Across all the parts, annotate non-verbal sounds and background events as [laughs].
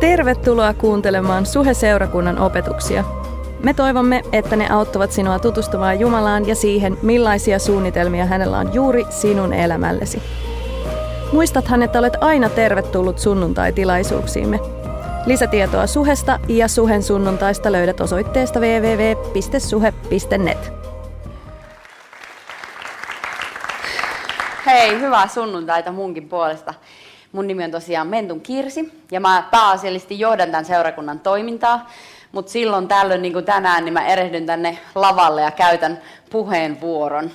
Tervetuloa kuuntelemaan Suhe-seurakunnan opetuksia. Me toivomme, että ne auttavat sinua tutustumaan Jumalaan ja siihen, millaisia suunnitelmia hänellä on juuri sinun elämällesi. Muistathan, että olet aina tervetullut sunnuntai-tilaisuuksiimme. Lisätietoa Suhesta ja Suhen sunnuntaista löydät osoitteesta www.suhe.net. Hei, hyvää sunnuntaita munkin puolesta. Mun nimi on tosiaan Mentun Kirsi ja mä pääasiallisesti johdan tämän seurakunnan toimintaa. Mutta silloin tällöin, niin kuin tänään, niin mä erehdyn tänne lavalle ja käytän puheenvuoron.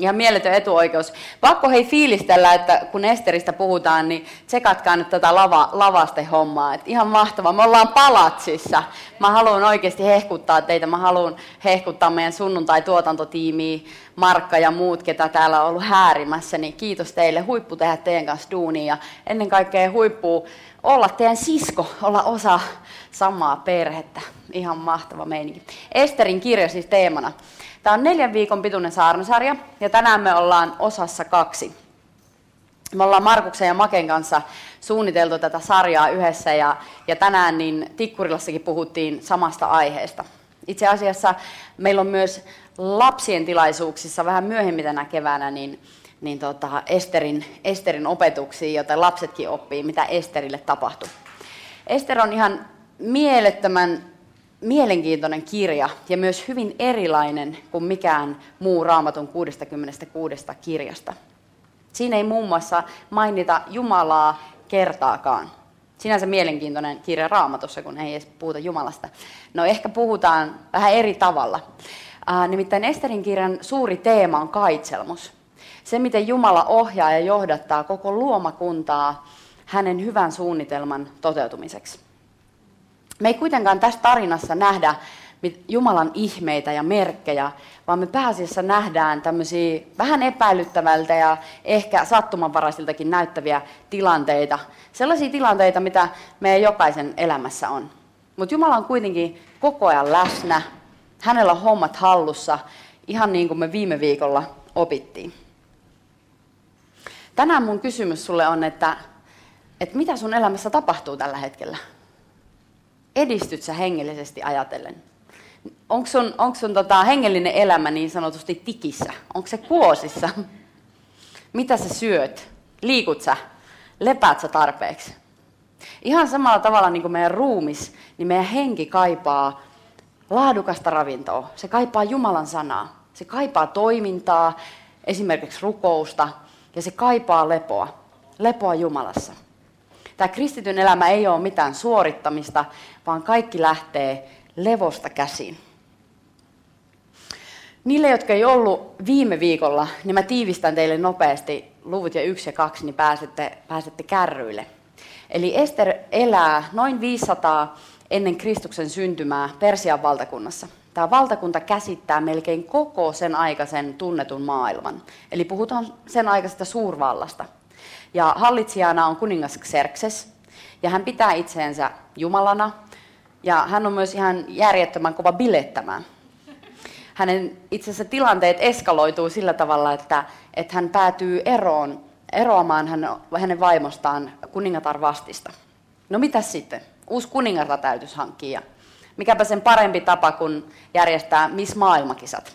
Ihan mieletön etuoikeus. Pakko hei fiilistellä, että kun Esteristä puhutaan, niin tsekatkaa nyt tätä lava, lavaste hommaa. Et ihan mahtavaa. Me ollaan palatsissa. Mä haluan oikeasti hehkuttaa teitä. Mä haluan hehkuttaa meidän sunnuntai-tuotantotiimiä, Markka ja muut, ketä täällä on ollut häärimässä. Niin kiitos teille. Huippu tehdä teidän kanssa duunia. Ja ennen kaikkea huippu olla teidän sisko, olla osa samaa perhettä. Ihan mahtava meininki. Esterin kirja siis teemana. Tämä on neljän viikon pituinen saarnasarja ja tänään me ollaan osassa kaksi. Me ollaan Markuksen ja Maken kanssa suunniteltu tätä sarjaa yhdessä ja, ja tänään niin Tikkurilassakin puhuttiin samasta aiheesta. Itse asiassa meillä on myös lapsien tilaisuuksissa vähän myöhemmin tänä keväänä niin, niin tota Esterin, Esterin opetuksia, joten lapsetkin oppii, mitä Esterille tapahtui. Ester on ihan mielettömän mielenkiintoinen kirja ja myös hyvin erilainen kuin mikään muu raamatun 66 kirjasta. Siinä ei muun muassa mainita Jumalaa kertaakaan. Sinänsä mielenkiintoinen kirja raamatussa, kun ei edes puhuta Jumalasta. No ehkä puhutaan vähän eri tavalla. Äh, nimittäin Esterin kirjan suuri teema on kaitselmus. Se, miten Jumala ohjaa ja johdattaa koko luomakuntaa hänen hyvän suunnitelman toteutumiseksi. Me ei kuitenkaan tässä tarinassa nähdä Jumalan ihmeitä ja merkkejä, vaan me pääasiassa nähdään tämmöisiä vähän epäilyttävältä ja ehkä sattumanvaraisiltakin näyttäviä tilanteita. Sellaisia tilanteita, mitä meidän jokaisen elämässä on. Mutta Jumala on kuitenkin koko ajan läsnä. Hänellä on hommat hallussa, ihan niin kuin me viime viikolla opittiin. Tänään mun kysymys sulle on, että, että mitä sun elämässä tapahtuu tällä hetkellä? Edistyt sä hengellisesti ajatellen? Onko sun, onko sun tota, hengellinen elämä niin sanotusti tikissä? Onko se kuosissa? Mitä sä syöt? Liikut sä? Lepäät sä tarpeeksi? Ihan samalla tavalla niin kuin meidän ruumis, niin meidän henki kaipaa laadukasta ravintoa. Se kaipaa Jumalan sanaa. Se kaipaa toimintaa, esimerkiksi rukousta, ja se kaipaa lepoa. Lepoa Jumalassa. Tämä kristityn elämä ei ole mitään suorittamista, vaan kaikki lähtee levosta käsin. Niille, jotka ei ollut viime viikolla, niin mä tiivistän teille nopeasti luvut ja yksi ja kaksi, niin pääsette, pääsette kärryille. Eli Ester elää noin 500 ennen Kristuksen syntymää Persian valtakunnassa. Tämä valtakunta käsittää melkein koko sen aikaisen tunnetun maailman. Eli puhutaan sen aikaisesta suurvallasta – ja hallitsijana on kuningas Xerxes, ja hän pitää itseensä Jumalana, ja hän on myös ihan järjettömän kova bilettämään. Hänen itse asiassa tilanteet eskaloituu sillä tavalla, että, että hän päätyy eroon, eroamaan hän, hänen vaimostaan kuningatar vastista. No mitä sitten? Uusi kuningatar täytyisi hankkia. Mikäpä sen parempi tapa kuin järjestää Miss Maailmakisat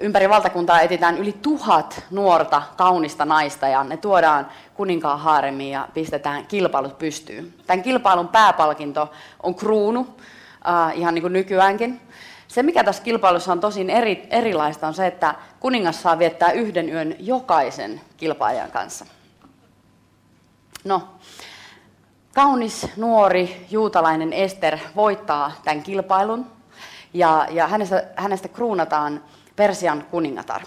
ympäri valtakuntaa etitään yli tuhat nuorta, kaunista naista ja ne tuodaan kuninkaan haaremiin ja pistetään kilpailut pystyyn. Tämän kilpailun pääpalkinto on kruunu, äh, ihan niin kuin nykyäänkin. Se, mikä tässä kilpailussa on tosin eri, erilaista, on se, että kuningas saa viettää yhden yön jokaisen kilpailijan kanssa. No, kaunis, nuori, juutalainen Ester voittaa tämän kilpailun ja, ja hänestä, hänestä kruunataan Persian kuningatar.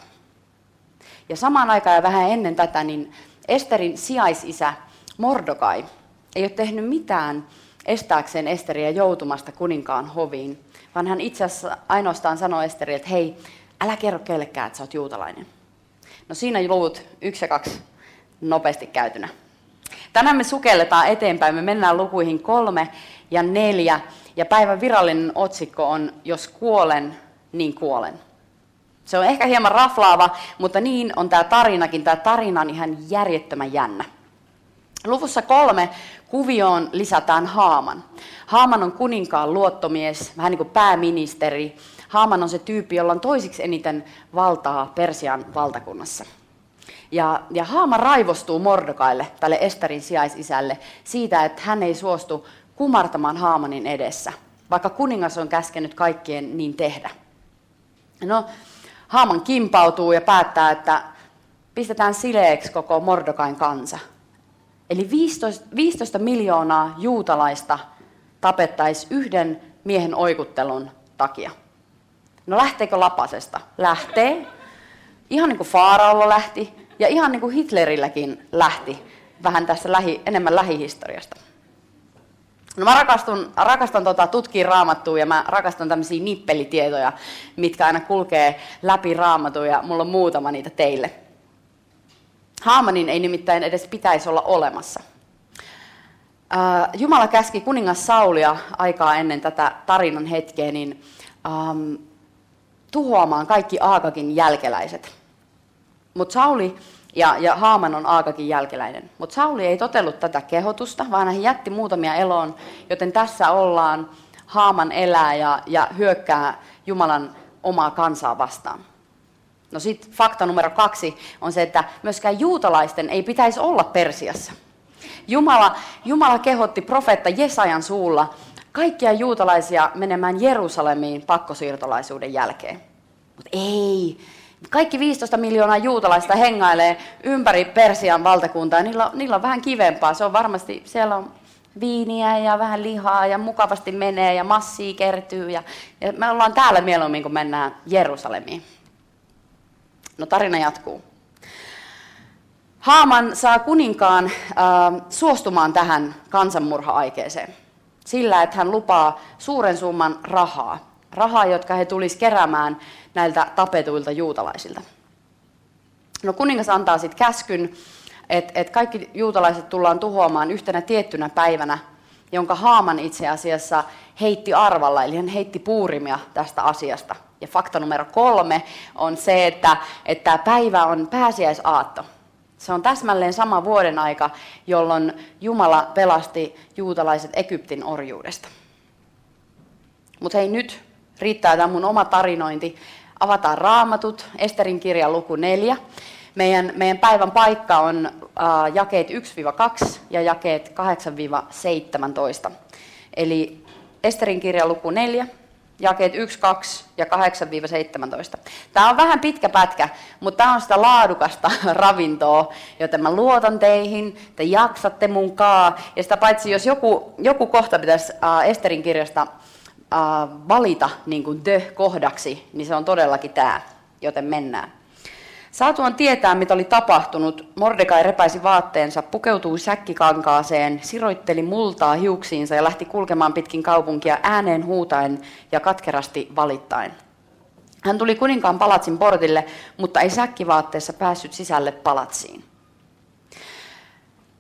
Ja samaan aikaan ja vähän ennen tätä, niin Esterin sijaisisä Mordokai ei ole tehnyt mitään estääkseen Esteriä joutumasta kuninkaan hoviin, vaan hän itse asiassa ainoastaan sanoi Esterille, että hei, älä kerro kellekään, että sä oot juutalainen. No siinä luvut yksi ja kaksi nopeasti käytynä. Tänään me sukelletaan eteenpäin, me mennään lukuihin kolme ja neljä, ja päivän virallinen otsikko on, jos kuolen, niin kuolen. Se on ehkä hieman raflaava, mutta niin on tämä tarinakin. Tämä tarina on ihan järjettömän jännä. Luvussa kolme kuvioon lisätään Haaman. Haaman on kuninkaan luottomies, vähän niin kuin pääministeri. Haaman on se tyyppi, jolla on toisiksi eniten valtaa Persian valtakunnassa. Ja, ja Haama raivostuu Mordokaille, tälle Esterin sijaisisälle, siitä, että hän ei suostu kumartamaan Haamanin edessä, vaikka kuningas on käskenyt kaikkien niin tehdä. No, Haaman kimpautuu ja päättää, että pistetään sileeksi koko Mordokain kansa. Eli 15, 15 miljoonaa juutalaista tapettaisi yhden miehen oikuttelun takia. No lähteekö lapasesta? Lähtee. Ihan niin kuin Faaraolla lähti ja ihan niin kuin Hitlerilläkin lähti vähän tässä lähi, enemmän lähihistoriasta. No mä rakastun, rakastan tota, tutkia raamattua ja mä rakastan tämmöisiä nippelitietoja, mitkä aina kulkee läpi raamattua ja mulla on muutama niitä teille. Haamanin ei nimittäin edes pitäisi olla olemassa. Jumala käski kuningas Saulia aikaa ennen tätä tarinan hetkeä niin, um, tuhoamaan kaikki Aakakin jälkeläiset. Mutta Sauli ja, ja Haaman on Aakakin jälkeläinen. Mutta Sauli ei totellut tätä kehotusta, vaan hän jätti muutamia eloon, joten tässä ollaan Haaman elää ja, ja hyökkää Jumalan omaa kansaa vastaan. No sitten fakta numero kaksi on se, että myöskään juutalaisten ei pitäisi olla Persiassa. Jumala, Jumala kehotti profeetta Jesajan suulla kaikkia juutalaisia menemään Jerusalemiin pakkosiirtolaisuuden jälkeen. Mutta ei, kaikki 15 miljoonaa juutalaista hengailee ympäri Persian valtakuntaa niillä, niillä on vähän kivempaa. Se on varmasti, siellä on viiniä ja vähän lihaa ja mukavasti menee ja massia kertyy. Ja, ja me ollaan täällä mieluummin, kun mennään Jerusalemiin. No tarina jatkuu. Haaman saa kuninkaan äh, suostumaan tähän kansanmurha-aikeeseen sillä, että hän lupaa suuren summan rahaa. Rahaa, jotka he tulisi keräämään näiltä tapetuilta juutalaisilta. No kuningas antaa sitten käskyn, että et kaikki juutalaiset tullaan tuhoamaan yhtenä tiettynä päivänä, jonka Haaman itse asiassa heitti arvalla, eli hän heitti puurimia tästä asiasta. Ja fakta numero kolme on se, että, että tämä päivä on pääsiäisaatto. Se on täsmälleen sama vuoden aika, jolloin Jumala pelasti juutalaiset Egyptin orjuudesta. Mutta hei nyt riittää tämä mun oma tarinointi. Avataan raamatut, Esterin kirja luku 4. Meidän, meidän päivän paikka on äh, jakeet 1-2 ja jakeet 8-17. Eli Esterin kirja luku 4, jakeet 1, 2 ja 8-17. Tämä on vähän pitkä pätkä, mutta tämä on sitä laadukasta [laughs] ravintoa, joten mä luotan teihin, te jaksatte munkaa. Ja sitä paitsi, jos joku, joku kohta pitäisi äh, Esterin kirjasta valita niin kuin the-kohdaksi, niin se on todellakin tämä, joten mennään. Saatuaan tietää, mitä oli tapahtunut, Mordekai repäisi vaatteensa, pukeutui säkkikankaaseen, siroitteli multaa hiuksiinsa ja lähti kulkemaan pitkin kaupunkia ääneen huutaen ja katkerasti valittain. Hän tuli kuninkaan palatsin portille, mutta ei säkkivaatteessa päässyt sisälle palatsiin.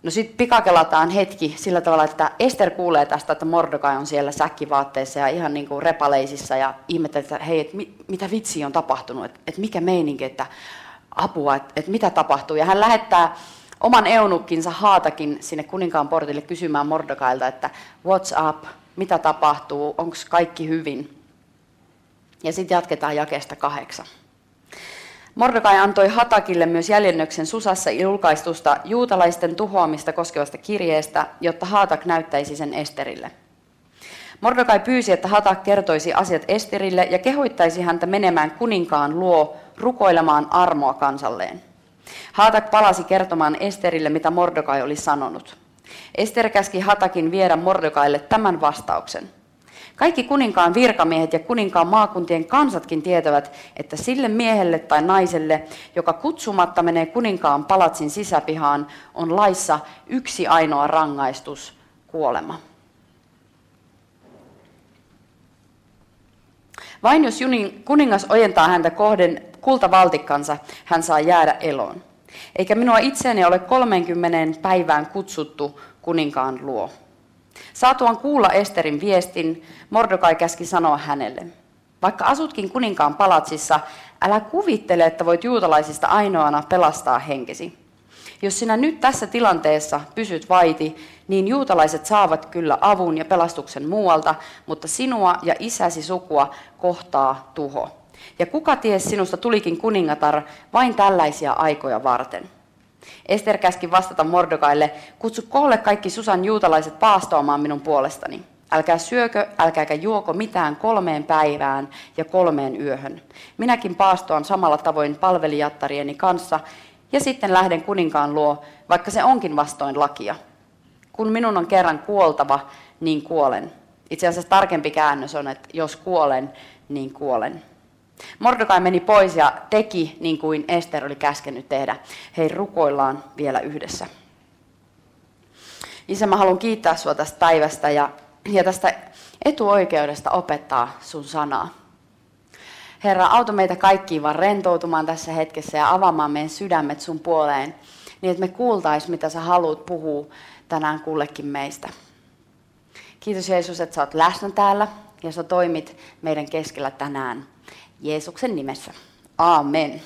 No sitten pikakelataan hetki sillä tavalla, että Ester kuulee tästä, että Mordokai on siellä säkkivaatteessa ja ihan niin kuin repaleisissa ja ihmettelee, että hei, et mitä vitsi on tapahtunut, että et mikä meininki, että apua, että, että mitä tapahtuu. Ja hän lähettää oman eunukkinsa Haatakin sinne kuninkaan portille kysymään Mordokailta, että what's up, mitä tapahtuu, onko kaikki hyvin. Ja sitten jatketaan jakeesta kahdeksan. Mordokai antoi Hatakille myös jäljennöksen Susassa julkaistusta juutalaisten tuhoamista koskevasta kirjeestä, jotta Hatak näyttäisi sen Esterille. Mordokai pyysi, että Hatak kertoisi asiat Esterille ja kehoittaisi häntä menemään kuninkaan luo rukoilemaan armoa kansalleen. Haatak palasi kertomaan Esterille, mitä Mordokai oli sanonut. Ester käski Hatakin viedä Mordokaille tämän vastauksen. Kaikki kuninkaan virkamiehet ja kuninkaan maakuntien kansatkin tietävät, että sille miehelle tai naiselle, joka kutsumatta menee kuninkaan palatsin sisäpihaan, on laissa yksi ainoa rangaistus, kuolema. Vain jos kuningas ojentaa häntä kohden kultavaltikkansa, hän saa jäädä eloon. Eikä minua itseäni ole 30 päivään kutsuttu kuninkaan luo. Saatuan kuulla Esterin viestin, Mordokai käski sanoa hänelle, vaikka asutkin kuninkaan palatsissa, älä kuvittele, että voit juutalaisista ainoana pelastaa henkesi. Jos sinä nyt tässä tilanteessa pysyt vaiti, niin juutalaiset saavat kyllä avun ja pelastuksen muualta, mutta sinua ja isäsi sukua kohtaa tuho. Ja kuka ties sinusta tulikin kuningatar vain tällaisia aikoja varten. Ester käski vastata Mordokaille, kutsu koolle kaikki Susan juutalaiset paastoamaan minun puolestani. Älkää syökö, älkääkä juoko mitään kolmeen päivään ja kolmeen yöhön. Minäkin paastoan samalla tavoin palvelijattarieni kanssa, ja sitten lähden kuninkaan luo, vaikka se onkin vastoin lakia. Kun minun on kerran kuoltava, niin kuolen. Itse asiassa tarkempi käännös on, että jos kuolen, niin kuolen. Mordokai meni pois ja teki niin kuin Ester oli käskenyt tehdä. Hei, rukoillaan vielä yhdessä. Isä, mä haluan kiittää sinua tästä päivästä ja, ja tästä etuoikeudesta opettaa sun sanaa. Herra, auta meitä kaikkiin vaan rentoutumaan tässä hetkessä ja avaamaan meidän sydämet sun puoleen, niin että me kuultais, mitä sä haluat puhua tänään kullekin meistä. Kiitos Jeesus, että sä oot läsnä täällä ja sä toimit meidän keskellä tänään. Jeesuksen nimessä. Amen.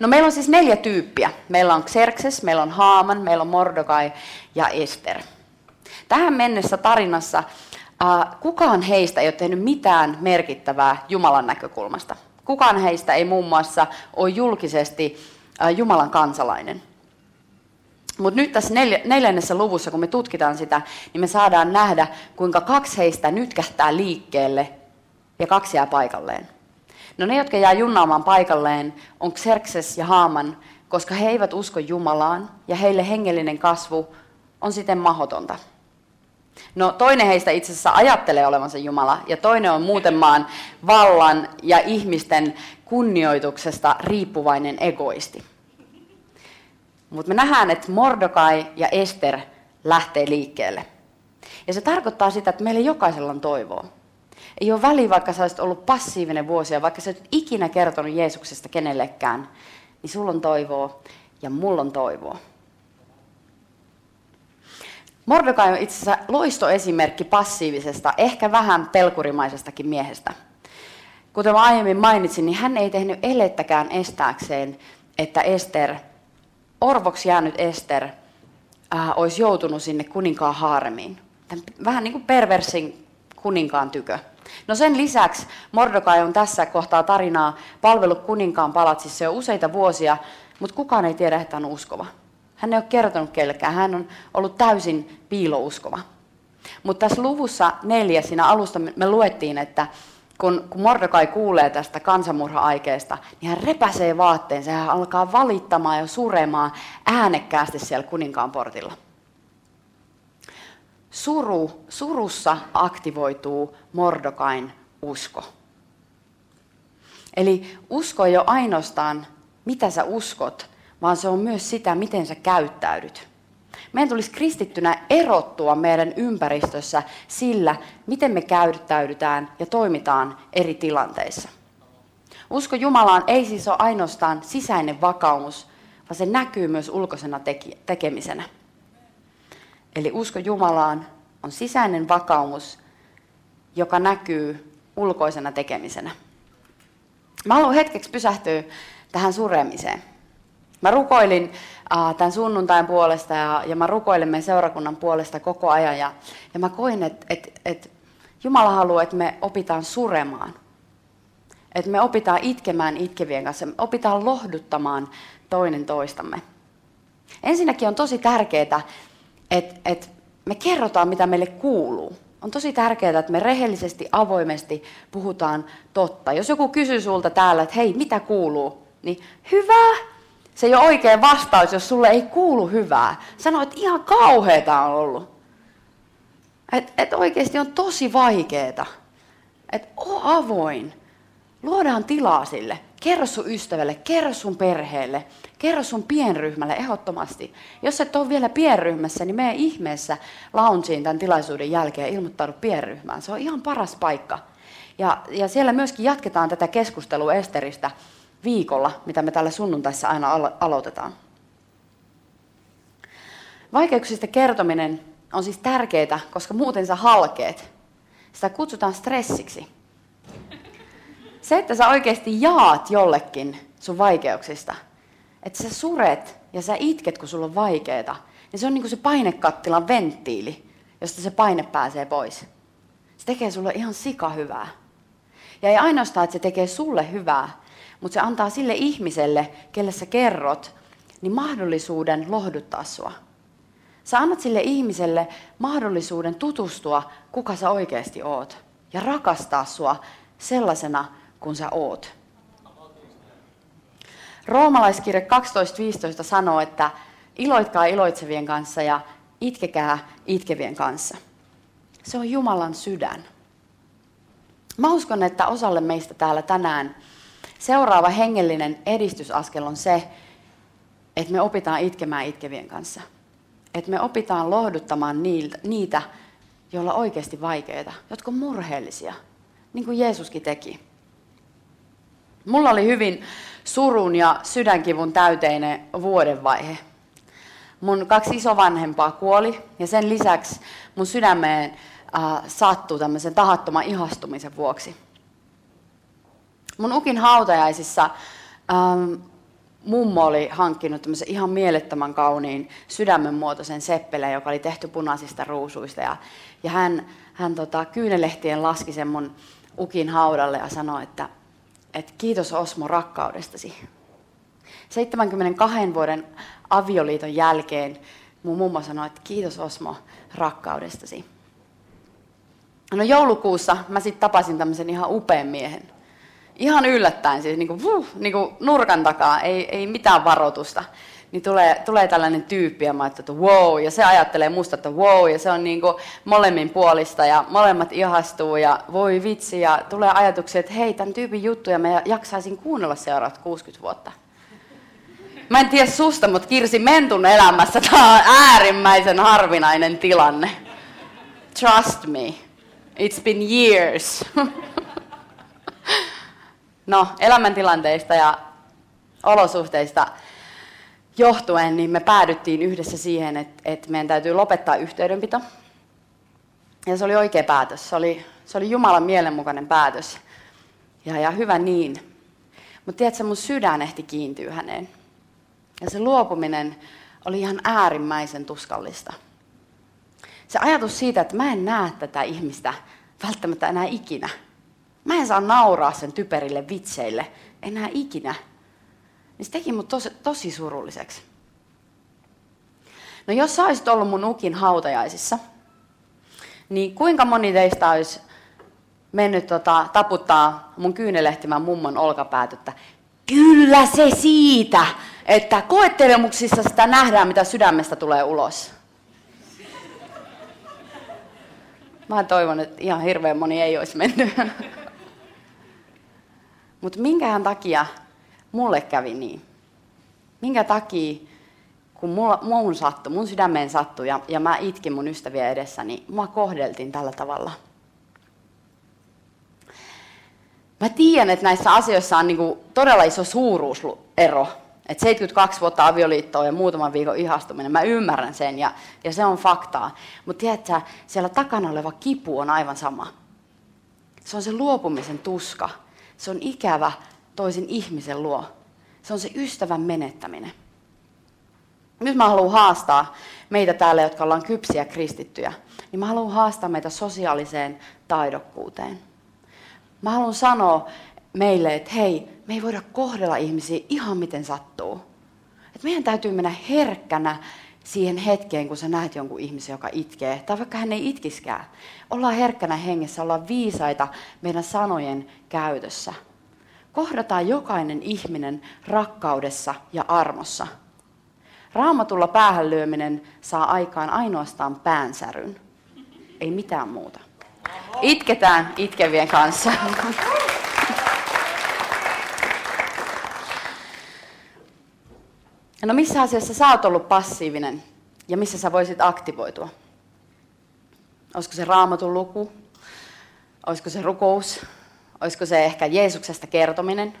No meillä on siis neljä tyyppiä. Meillä on Xerxes, meillä on Haaman, meillä on Mordokai ja Ester. Tähän mennessä tarinassa äh, kukaan heistä ei ole tehnyt mitään merkittävää Jumalan näkökulmasta. Kukaan heistä ei muun muassa ole julkisesti äh, Jumalan kansalainen. Mutta nyt tässä neljännessä luvussa, kun me tutkitaan sitä, niin me saadaan nähdä, kuinka kaksi heistä nytkähtää liikkeelle ja kaksi jää paikalleen. No ne, jotka jää junnaamaan paikalleen, on Xerxes ja Haaman, koska he eivät usko Jumalaan ja heille hengellinen kasvu on siten mahdotonta. No toinen heistä itse asiassa ajattelee olevansa Jumala ja toinen on muuten maan vallan ja ihmisten kunnioituksesta riippuvainen egoisti. Mutta me nähdään, että Mordokai ja Ester lähtee liikkeelle. Ja se tarkoittaa sitä, että meillä jokaisella on toivoa. Ei ole väliä, vaikka sä olisit ollut passiivinen vuosia, vaikka sä et ikinä kertonut Jeesuksesta kenellekään, niin sulla on toivoa ja mulla on toivoa. Mordokai on itse asiassa loistoesimerkki passiivisesta, ehkä vähän pelkurimaisestakin miehestä. Kuten mä aiemmin mainitsin, niin hän ei tehnyt elettäkään estääkseen, että Ester, orvoksi jäänyt Ester, äh, olisi joutunut sinne kuninkaan haaremiin. Vähän niin kuin perversin kuninkaan tykö. No sen lisäksi Mordokai on tässä kohtaa tarinaa palvellut kuninkaan palatsissa jo useita vuosia, mutta kukaan ei tiedä, että hän on uskova. Hän ei ole kertonut kellekään, hän on ollut täysin piilouskova. Mutta tässä luvussa neljä, siinä alusta me luettiin, että kun, kun Mordokai kuulee tästä kansanmurha-aikeesta, niin hän repäsee vaatteensa ja hän alkaa valittamaan ja suremaan äänekkäästi siellä kuninkaan portilla. Suru, surussa aktivoituu Mordokain usko. Eli usko ei ole ainoastaan, mitä sä uskot, vaan se on myös sitä, miten sä käyttäydyt. Meidän tulisi kristittynä erottua meidän ympäristössä sillä, miten me käyttäydytään ja toimitaan eri tilanteissa. Usko Jumalaan ei siis ole ainoastaan sisäinen vakaumus, vaan se näkyy myös ulkoisena tekemisenä. Eli usko Jumalaan on sisäinen vakaumus, joka näkyy ulkoisena tekemisenä. Mä haluan hetkeksi pysähtyä tähän suremiseen. Mä rukoilin äh, tämän sunnuntain puolesta ja, ja mä rukoilin meidän seurakunnan puolesta koko ajan. Ja, ja mä koin, että et, et Jumala haluaa, että me opitaan suremaan. Että me opitaan itkemään itkevien kanssa, me opitaan lohduttamaan toinen toistamme. Ensinnäkin on tosi tärkeää, että, että me kerrotaan, mitä meille kuuluu. On tosi tärkeää, että me rehellisesti, avoimesti puhutaan totta. Jos joku kysyy sulta täällä, että hei, mitä kuuluu, niin hyvä. Se ei ole oikea vastaus, jos sulle ei kuulu hyvää. Sano, että ihan kauheeta on ollut. Että et oikeasti on tosi vaikeeta. Että oo avoin. Luodaan tilaa sille. Kerro sun ystävälle, kerro sun perheelle, kerro sun pienryhmälle ehdottomasti. Jos et ole vielä pienryhmässä, niin mene ihmeessä loungeen tämän tilaisuuden jälkeen ja ilmoittaudu pienryhmään. Se on ihan paras paikka. Ja, ja siellä myöskin jatketaan tätä keskustelua Esteristä viikolla, mitä me tällä sunnuntaissa aina alo- aloitetaan. Vaikeuksista kertominen on siis tärkeää, koska muuten sä halkeet. Sitä kutsutaan stressiksi. Se, että sä oikeasti jaat jollekin sun vaikeuksista, että sä suret ja sä itket, kun sulla on vaikeeta, niin se on niin kuin se painekattilan venttiili, josta se paine pääsee pois. Se tekee sulle ihan sika hyvää. Ja ei ainoastaan, että se tekee sulle hyvää, mutta se antaa sille ihmiselle, kelle sä kerrot, niin mahdollisuuden lohduttaa sua. Sä annat sille ihmiselle mahdollisuuden tutustua, kuka sä oikeasti oot. Ja rakastaa sua sellaisena, kun sä oot. Roomalaiskirja 12.15 sanoo, että iloitkaa iloitsevien kanssa ja itkekää itkevien kanssa. Se on Jumalan sydän. Mä uskon, että osalle meistä täällä tänään seuraava hengellinen edistysaskel on se, että me opitaan itkemään itkevien kanssa. Että me opitaan lohduttamaan niitä, joilla on oikeasti vaikeita, jotka on murheellisia, niin kuin Jeesuskin teki. Mulla oli hyvin surun ja sydänkivun täyteinen vuodenvaihe. Mun kaksi isovanhempaa kuoli ja sen lisäksi mun sydämeen äh, sattui tämmöisen tahattoman ihastumisen vuoksi. Mun ukin hautajaisissa ähm, mummo oli hankkinut tämmöisen ihan mielettömän kauniin sydämenmuotoisen seppeleen, joka oli tehty punaisista ruusuista. Ja, ja hän, hän tota, kyynelehtien laski sen mun ukin haudalle ja sanoi, että, että kiitos Osmo rakkaudestasi. 72 vuoden avioliiton jälkeen mun mummo sanoi, että kiitos Osmo rakkaudestasi. No joulukuussa mä sitten tapasin tämmöisen ihan upean miehen. Ihan yllättäen siis, niin kuin, vuh, niin kuin nurkan takaa, ei, ei mitään varoitusta. Niin tulee, tulee tällainen tyyppi ja mä että wow, ja se ajattelee musta, että wow, ja se on niin kuin molemmin puolista ja molemmat ihastuu ja voi vitsi ja tulee ajatuksia, että hei, tämän tyypin juttuja mä jaksaisin kuunnella seuraavat 60 vuotta. Mä en tiedä susta, mutta Kirsi Mentun elämässä tämä on äärimmäisen harvinainen tilanne. Trust me. It's been years. [laughs] no, elämäntilanteista ja olosuhteista johtuen, niin me päädyttiin yhdessä siihen, että, että meidän täytyy lopettaa yhteydenpito. Ja se oli oikea päätös. Se oli, se oli Jumalan mielenmukainen päätös. Ja, ja hyvä niin. Mutta tiedätkö, mun sydän ehti kiintyä häneen. Ja se luopuminen oli ihan äärimmäisen tuskallista. Se ajatus siitä, että mä en näe tätä ihmistä välttämättä enää ikinä. Mä en saa nauraa sen typerille vitseille enää ikinä. Niin se teki mut tosi, tosi surulliseksi. No jos sä olisit ollut mun ukin hautajaisissa, niin kuinka moni teistä olisi mennyt tota, taputtaa mun kyynelehtimän mummon olkapäätöttä? Kyllä se siitä, että koettelemuksissa sitä nähdään, mitä sydämestä tulee ulos. Mä toivon, että ihan hirveän moni ei olisi mennyt. Mutta minkähän takia mulle kävi niin? Minkä takia, kun mulla, mun sattui, mun sydämeen sattui ja, ja mä itkin mun ystäviä edessä, niin mua kohdeltiin tällä tavalla. Mä tiedän, että näissä asioissa on niinku todella iso suuruusero. Et 72 vuotta avioliittoa ja muutaman viikon ihastuminen, mä ymmärrän sen ja, ja se on faktaa. Mutta tiedätkö, siellä takana oleva kipu on aivan sama. Se on se luopumisen tuska. Se on ikävä toisen ihmisen luo. Se on se ystävän menettäminen. Nyt mä haluan haastaa meitä täällä, jotka ollaan kypsiä kristittyjä, niin mä haluan haastaa meitä sosiaaliseen taidokkuuteen. Mä haluan sanoa meille, että hei, me ei voida kohdella ihmisiä ihan miten sattuu. Et meidän täytyy mennä herkkänä siihen hetkeen, kun sä näet jonkun ihmisen, joka itkee, tai vaikka hän ei itkiskään. Ollaan herkkänä hengessä, ollaan viisaita meidän sanojen käytössä. Kohdataan jokainen ihminen rakkaudessa ja armossa. Raamatulla päähän lyöminen saa aikaan ainoastaan päänsäryn, ei mitään muuta. Itketään itkevien kanssa. No missä asiassa sä oot ollut passiivinen ja missä sä voisit aktivoitua? Olisiko se raamatun luku? Olisiko se rukous? Olisiko se ehkä Jeesuksesta kertominen?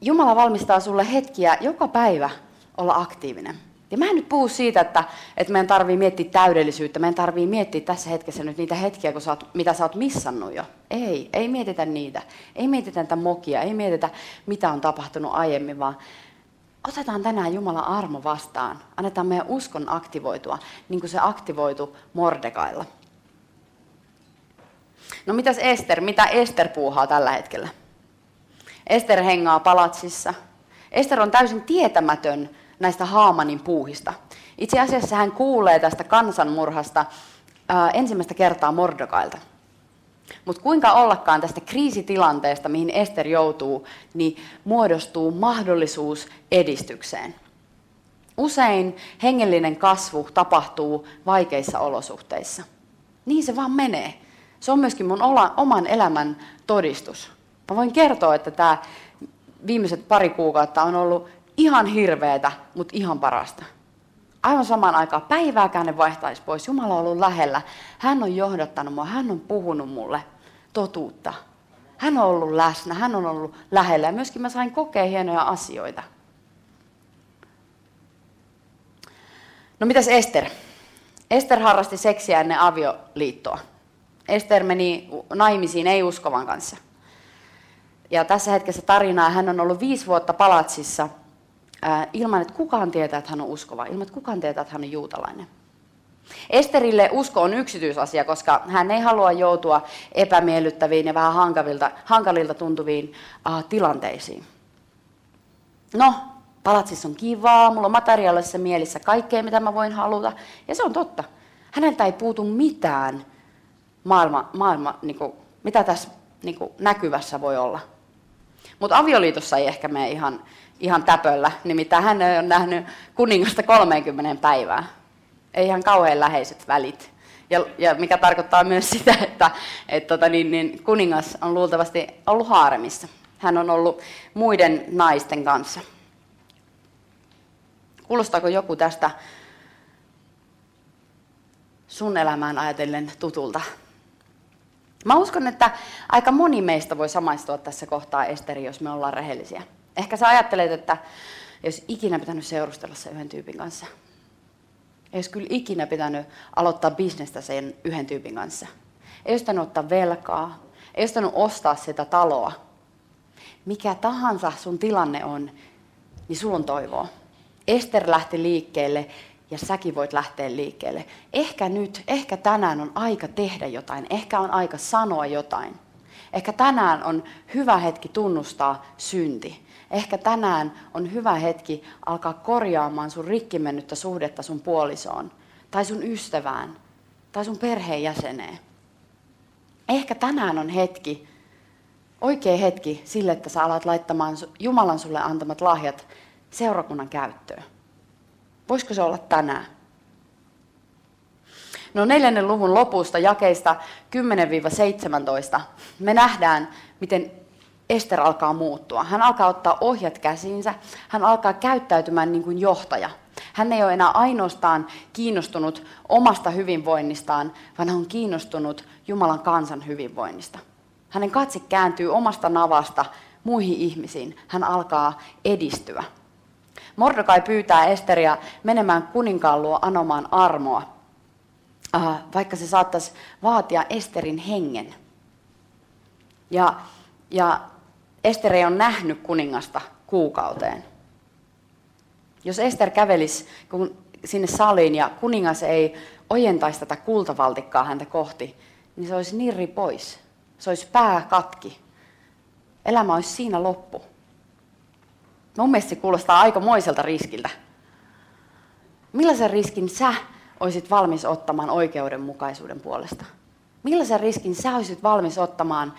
Jumala valmistaa sulle hetkiä joka päivä olla aktiivinen. Ja mä en nyt puhu siitä, että, että meidän tarvii miettiä täydellisyyttä, meidän tarvii miettiä tässä hetkessä nyt niitä hetkiä, kun sä oot, mitä sä oot missannut jo. Ei, ei mietitä niitä. Ei mietitä tätä mokia, ei mietitä mitä on tapahtunut aiemmin, vaan otetaan tänään Jumalan armo vastaan. Annetaan meidän uskon aktivoitua, niin kuin se aktivoitu Mordekailla. No mitäs Ester, mitä Ester puuhaa tällä hetkellä? Ester hengaa palatsissa. Ester on täysin tietämätön näistä Haamanin puuhista. Itse asiassa hän kuulee tästä kansanmurhasta ää, ensimmäistä kertaa Mordokailta. Mutta kuinka ollakaan tästä kriisitilanteesta, mihin Ester joutuu, niin muodostuu mahdollisuus edistykseen. Usein hengellinen kasvu tapahtuu vaikeissa olosuhteissa. Niin se vaan menee. Se on myöskin mun oman elämän todistus. Mä voin kertoa, että tämä viimeiset pari kuukautta on ollut ihan hirveätä, mutta ihan parasta. Aivan samaan aikaan päivääkään ne vaihtaisi pois. Jumala on ollut lähellä. Hän on johdattanut mua, hän on puhunut mulle totuutta. Hän on ollut läsnä, hän on ollut lähellä ja myöskin mä sain kokea hienoja asioita. No mitäs Ester? Ester harrasti seksiä ennen avioliittoa. Ester meni naimisiin ei-uskovan kanssa. Ja tässä hetkessä tarinaa hän on ollut viisi vuotta palatsissa ää, ilman, että kukaan tietää, että hän on uskova, ilman, että kukaan tietää, että hän on juutalainen. Esterille usko on yksityisasia, koska hän ei halua joutua epämiellyttäviin ja vähän hankalilta, hankalilta tuntuviin uh, tilanteisiin. No, palatsissa on kivaa, mulla on materiaalisessa mielessä kaikkea, mitä mä voin haluta. Ja se on totta. Häneltä ei puutu mitään maailma, maailma niin kuin, mitä tässä niin kuin, näkyvässä voi olla. Mutta avioliitossa ei ehkä mene ihan, ihan täpöllä, nimittäin hän on nähnyt kuningasta 30 päivää. Ei ihan kauhean läheiset välit. Ja, ja mikä tarkoittaa myös [laughs] sitä, että et, tota, niin, niin, kuningas on luultavasti ollut haaremissa. Hän on ollut muiden naisten kanssa. Kuulostaako joku tästä sun elämään ajatellen tutulta? Mä uskon, että aika moni meistä voi samaistua tässä kohtaa Esteri, jos me ollaan rehellisiä. Ehkä sä ajattelet, että jos ikinä pitänyt seurustella sen yhden tyypin kanssa. Ei olisi kyllä ikinä pitänyt aloittaa bisnestä sen yhden tyypin kanssa. Ei olisi ottaa velkaa. Ei olisi ostaa sitä taloa. Mikä tahansa sun tilanne on, niin sulla on toivoa. Ester lähti liikkeelle ja säkin voit lähteä liikkeelle. Ehkä nyt, ehkä tänään on aika tehdä jotain, ehkä on aika sanoa jotain. Ehkä tänään on hyvä hetki tunnustaa synti. Ehkä tänään on hyvä hetki alkaa korjaamaan sun rikki mennyttä suhdetta sun puolisoon, tai sun ystävään, tai sun perheenjäseneen. Ehkä tänään on hetki, oikea hetki sille, että sä alat laittamaan Jumalan sulle antamat lahjat seurakunnan käyttöön. Voisiko se olla tänään? No neljännen luvun lopusta, jakeista 10-17, me nähdään, miten Ester alkaa muuttua. Hän alkaa ottaa ohjat käsiinsä, hän alkaa käyttäytymään niin kuin johtaja. Hän ei ole enää ainoastaan kiinnostunut omasta hyvinvoinnistaan, vaan hän on kiinnostunut Jumalan kansan hyvinvoinnista. Hänen katse kääntyy omasta navasta muihin ihmisiin. Hän alkaa edistyä. Mordokai pyytää Esteriä menemään kuninkaan luo anomaan armoa, äh, vaikka se saattaisi vaatia Esterin hengen. Ja, ja Ester ei ole nähnyt kuningasta kuukauteen. Jos Ester kävelisi sinne saliin ja kuningas ei ojentaisi tätä kultavaltikkaa häntä kohti, niin se olisi nirri pois. Se olisi pää katki. Elämä olisi siinä loppu. Mun mielestä se kuulostaa aikamoiselta riskiltä. Millaisen riskin sä olisit valmis ottamaan oikeudenmukaisuuden puolesta? Millaisen riskin sä olisit valmis ottamaan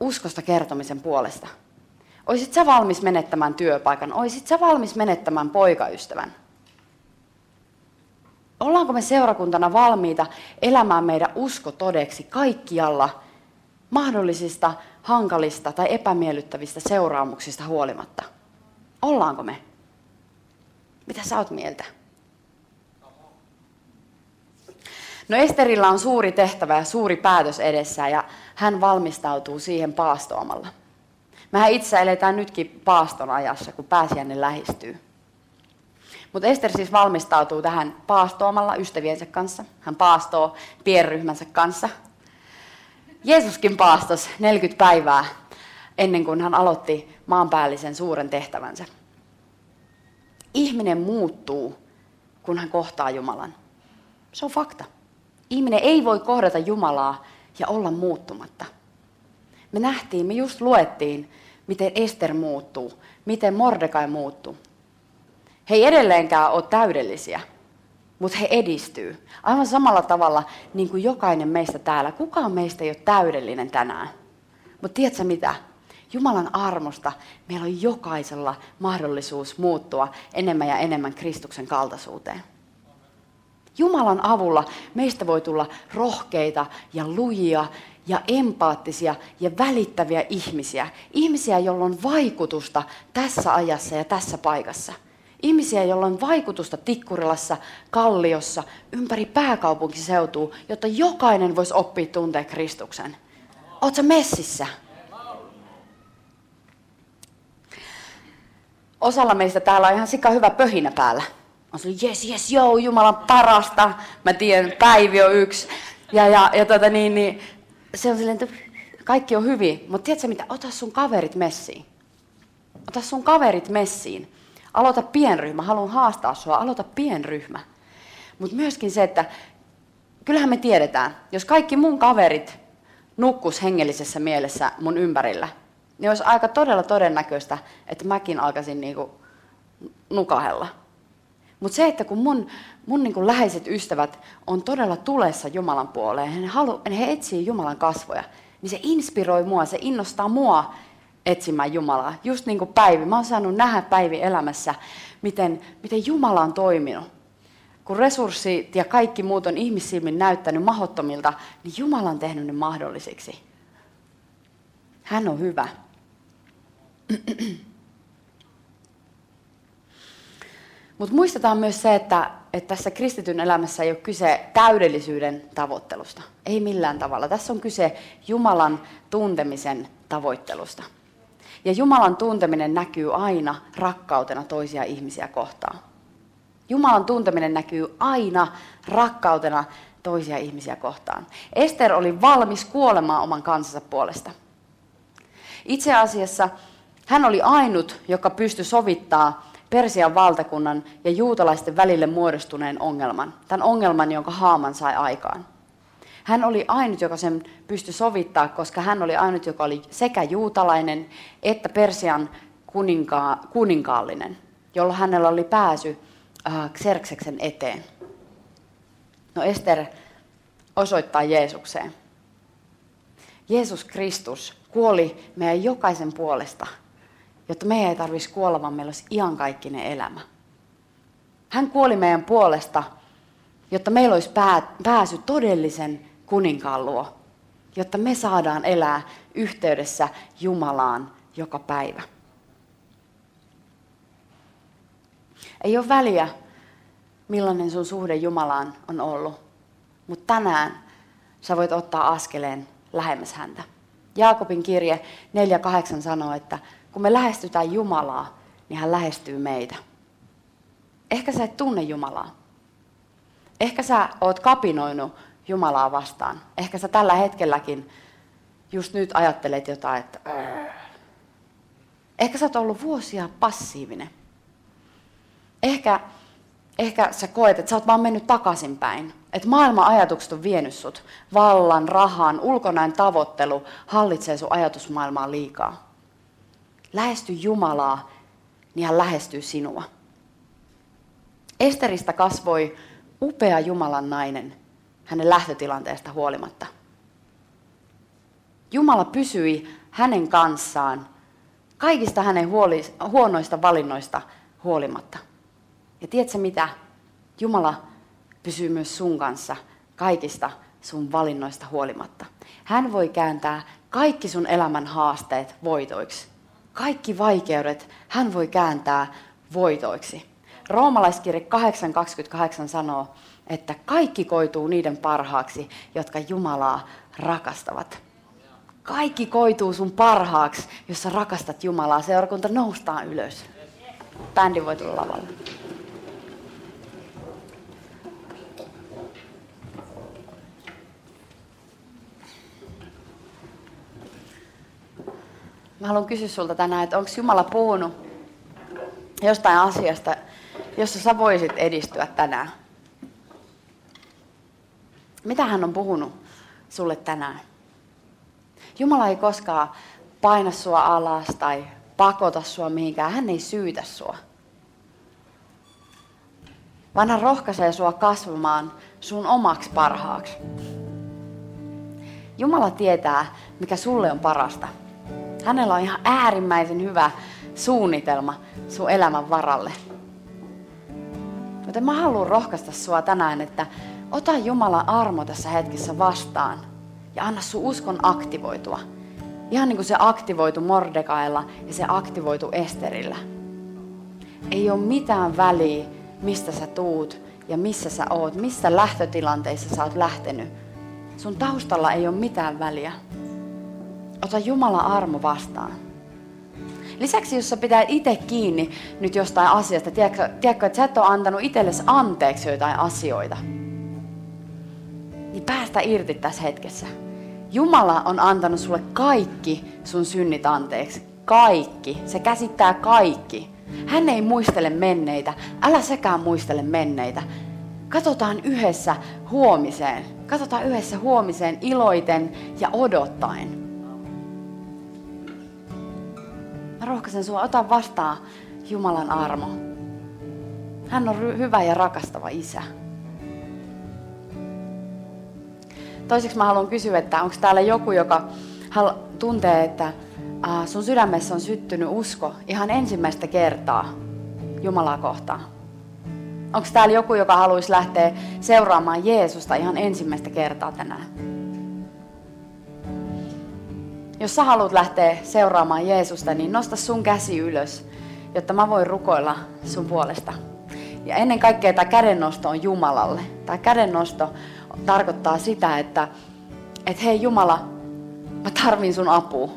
uskosta kertomisen puolesta? Oisit sä valmis menettämään työpaikan? Oisit sä valmis menettämään poikaystävän? Ollaanko me seurakuntana valmiita elämään meidän usko todeksi kaikkialla mahdollisista hankalista tai epämiellyttävistä seuraamuksista huolimatta? Ollaanko me? Mitä sä oot mieltä? No Esterillä on suuri tehtävä ja suuri päätös edessä ja hän valmistautuu siihen paastoamalla. Mehän itse eletään nytkin paaston ajassa, kun pääsiäinen lähestyy. Mutta Ester siis valmistautuu tähän paastoamalla ystäviensä kanssa. Hän paastoo pienryhmänsä kanssa. Jeesuskin paastos 40 päivää ennen kuin hän aloitti maanpäällisen suuren tehtävänsä. Ihminen muuttuu, kun hän kohtaa Jumalan. Se on fakta. Ihminen ei voi kohdata Jumalaa ja olla muuttumatta. Me nähtiin, me just luettiin, miten Ester muuttuu, miten Mordekai muuttuu. He ei edelleenkään ole täydellisiä, mutta he edistyy. Aivan samalla tavalla niin kuin jokainen meistä täällä. Kukaan meistä ei ole täydellinen tänään. Mutta tiedätkö mitä? Jumalan armosta meillä on jokaisella mahdollisuus muuttua enemmän ja enemmän Kristuksen kaltaisuuteen. Jumalan avulla meistä voi tulla rohkeita ja lujia ja empaattisia ja välittäviä ihmisiä. Ihmisiä, joilla on vaikutusta tässä ajassa ja tässä paikassa. Ihmisiä, joilla on vaikutusta Tikkurilassa, Kalliossa, ympäri pääkaupunkiseutua, jotta jokainen voisi oppia tuntea Kristuksen. Oletko messissä? Osalla meistä täällä on ihan sika hyvä pöhinä päällä. On se, jes, jes, joo, Jumalan parasta. Mä tiedän, Päivi on yksi. Ja, ja, ja tota, niin, niin, se on silleen, että kaikki on hyvin. Mutta tiedätkö mitä, ota sun kaverit messiin. Ota sun kaverit messiin. Aloita pienryhmä, haluan haastaa sua, aloita pienryhmä. Mutta myöskin se, että kyllähän me tiedetään, jos kaikki mun kaverit nukkus hengellisessä mielessä mun ympärillä, niin olisi aika todella todennäköistä, että mäkin alkaisin niinku nukahella. Mutta se, että kun mun, mun niinku läheiset ystävät on todella tulessa Jumalan puoleen, he, halu, he etsii Jumalan kasvoja, niin se inspiroi mua, se innostaa mua etsimään Jumalaa. Just niin kuin Päivi. Mä oon saanut nähdä Päivi elämässä, miten, miten Jumala on toiminut. Kun resurssit ja kaikki muut on ihmissilmin näyttänyt mahottomilta, niin Jumala on tehnyt ne mahdollisiksi. Hän on hyvä. [clears throat] Mutta muistetaan myös se, että, että tässä kristityn elämässä ei ole kyse täydellisyyden tavoittelusta. Ei millään tavalla. Tässä on kyse Jumalan tuntemisen tavoittelusta. Ja Jumalan tunteminen näkyy aina rakkautena toisia ihmisiä kohtaan. Jumalan tunteminen näkyy aina rakkautena toisia ihmisiä kohtaan. Ester oli valmis kuolemaan oman kansansa puolesta. Itse asiassa hän oli ainut, joka pystyi sovittaa Persian valtakunnan ja juutalaisten välille muodostuneen ongelman. Tämän ongelman, jonka Haaman sai aikaan. Hän oli ainut, joka sen pystyi sovittaa, koska hän oli ainut, joka oli sekä juutalainen että Persian kuninka- kuninkaallinen, jolloin hänellä oli pääsy äh, Xerxeksen eteen. No Ester osoittaa Jeesukseen. Jeesus Kristus kuoli meidän jokaisen puolesta, jotta meidän ei tarvitsisi kuolla, vaan meillä olisi iankaikkinen elämä. Hän kuoli meidän puolesta, jotta meillä olisi pääsy todellisen kuninkaan luo, jotta me saadaan elää yhteydessä Jumalaan joka päivä. Ei ole väliä, millainen sun suhde Jumalaan on ollut, mutta tänään sä voit ottaa askeleen lähemmäs häntä. Jaakobin kirje 4.8 sanoo, että kun me lähestytään Jumalaa, niin hän lähestyy meitä. Ehkä sä et tunne Jumalaa. Ehkä sä oot kapinoinut Jumalaa vastaan. Ehkä sä tällä hetkelläkin just nyt ajattelet jotain, että Ehkä sä oot ollut vuosia passiivinen. Ehkä, ehkä sä koet, että sä oot vaan mennyt takaisinpäin. Että maailman ajatukset on vienyt sut. Vallan, rahan, ulkonäön tavoittelu hallitsee sun ajatusmaailmaa liikaa. Lähesty Jumalaa, niin hän lähestyy sinua. Esteristä kasvoi upea Jumalan nainen, hänen lähtötilanteesta huolimatta. Jumala pysyi hänen kanssaan kaikista hänen huoli, huonoista valinnoista huolimatta. Ja tiedätkö mitä? Jumala pysyy myös sun kanssa kaikista sun valinnoista huolimatta. Hän voi kääntää kaikki sun elämän haasteet voitoiksi. Kaikki vaikeudet hän voi kääntää voitoiksi. Roomalaiskirje 8.28 sanoo, että kaikki koituu niiden parhaaksi, jotka Jumalaa rakastavat. Kaikki koituu sun parhaaksi, jos sä rakastat Jumalaa. Seurakunta noustaa ylös. Bändi voi tulla lavalle. Mä haluan kysyä sulta tänään, että onko Jumala puhunut jostain asiasta, jossa sä voisit edistyä tänään? Mitä hän on puhunut sulle tänään? Jumala ei koskaan paina sua alas tai pakota sua mihinkään. Hän ei syytä sua. Vaan hän rohkaisee sua kasvamaan sun omaksi parhaaksi. Jumala tietää, mikä sulle on parasta. Hänellä on ihan äärimmäisen hyvä suunnitelma sun elämän varalle. Joten mä haluan rohkaista sua tänään, että ota Jumalan armo tässä hetkessä vastaan ja anna sun uskon aktivoitua. Ihan niin kuin se aktivoitu Mordekailla ja se aktivoitu Esterillä. Ei ole mitään väliä, mistä sä tuut ja missä sä oot, missä lähtötilanteissa sä oot lähtenyt. Sun taustalla ei ole mitään väliä. Ota Jumalan armo vastaan. Lisäksi, jos sä pitää itse kiinni nyt jostain asiasta, tiedätkö, tiedätkö, että sä et ole antanut itsellesi anteeksi jotain asioita, niin päästä irti tässä hetkessä. Jumala on antanut sulle kaikki sun synnit anteeksi. Kaikki. Se käsittää kaikki. Hän ei muistele menneitä. Älä sekään muistele menneitä. Katsotaan yhdessä huomiseen. Katsotaan yhdessä huomiseen iloiten ja odottaen. Mä rohkaisen sua, ota vastaan Jumalan armo. Hän on hyvä ja rakastava isä. Toiseksi mä haluan kysyä, että onko täällä joku, joka tuntee, että sun sydämessä on syttynyt usko ihan ensimmäistä kertaa Jumalaa kohtaan? Onko täällä joku, joka haluaisi lähteä seuraamaan Jeesusta ihan ensimmäistä kertaa tänään? Jos sä haluat lähteä seuraamaan Jeesusta, niin nosta sun käsi ylös, jotta mä voin rukoilla sun puolesta. Ja ennen kaikkea tämä kädennosto on Jumalalle. Tämä kädennosto tarkoittaa sitä, että et hei Jumala, mä tarvin sun apua.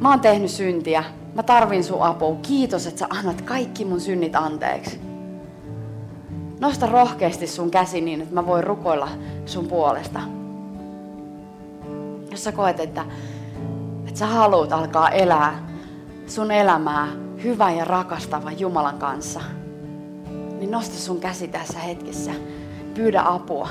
Mä oon tehnyt syntiä, mä tarvin sun apua. Kiitos, että sä annat kaikki mun synnit anteeksi. Nosta rohkeasti sun käsi niin, että mä voin rukoilla sun puolesta. Jos sä koet, että, että sä haluat alkaa elää sun elämää hyvä ja rakastava Jumalan kanssa, niin nosta sun käsi tässä hetkessä. Pyydä apua.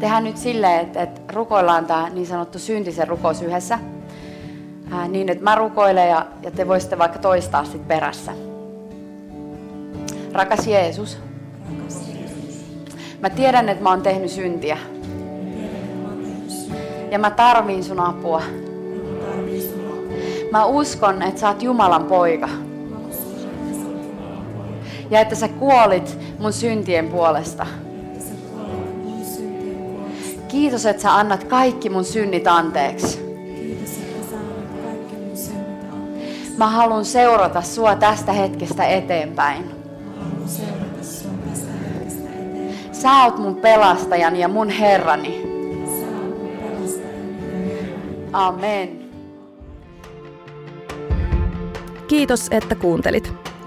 Tehdään nyt silleen, että, että rukoillaan tämä niin sanottu syntisen rukous yhdessä. Ää, niin, että mä rukoilen ja, ja te voisitte vaikka toistaa sitten perässä. Rakas Jeesus, mä tiedän, että mä oon tehnyt syntiä. Ja mä tarviin sun apua. Mä uskon, että sä oot Jumalan poika. Ja että sä kuolit mun syntien puolesta. Kiitos, että sä annat kaikki mun synnit anteeksi. Mä haluan seurata sua tästä hetkestä eteenpäin. Sä oot mun pelastajani ja mun Herrani. Amen. Kiitos, että kuuntelit.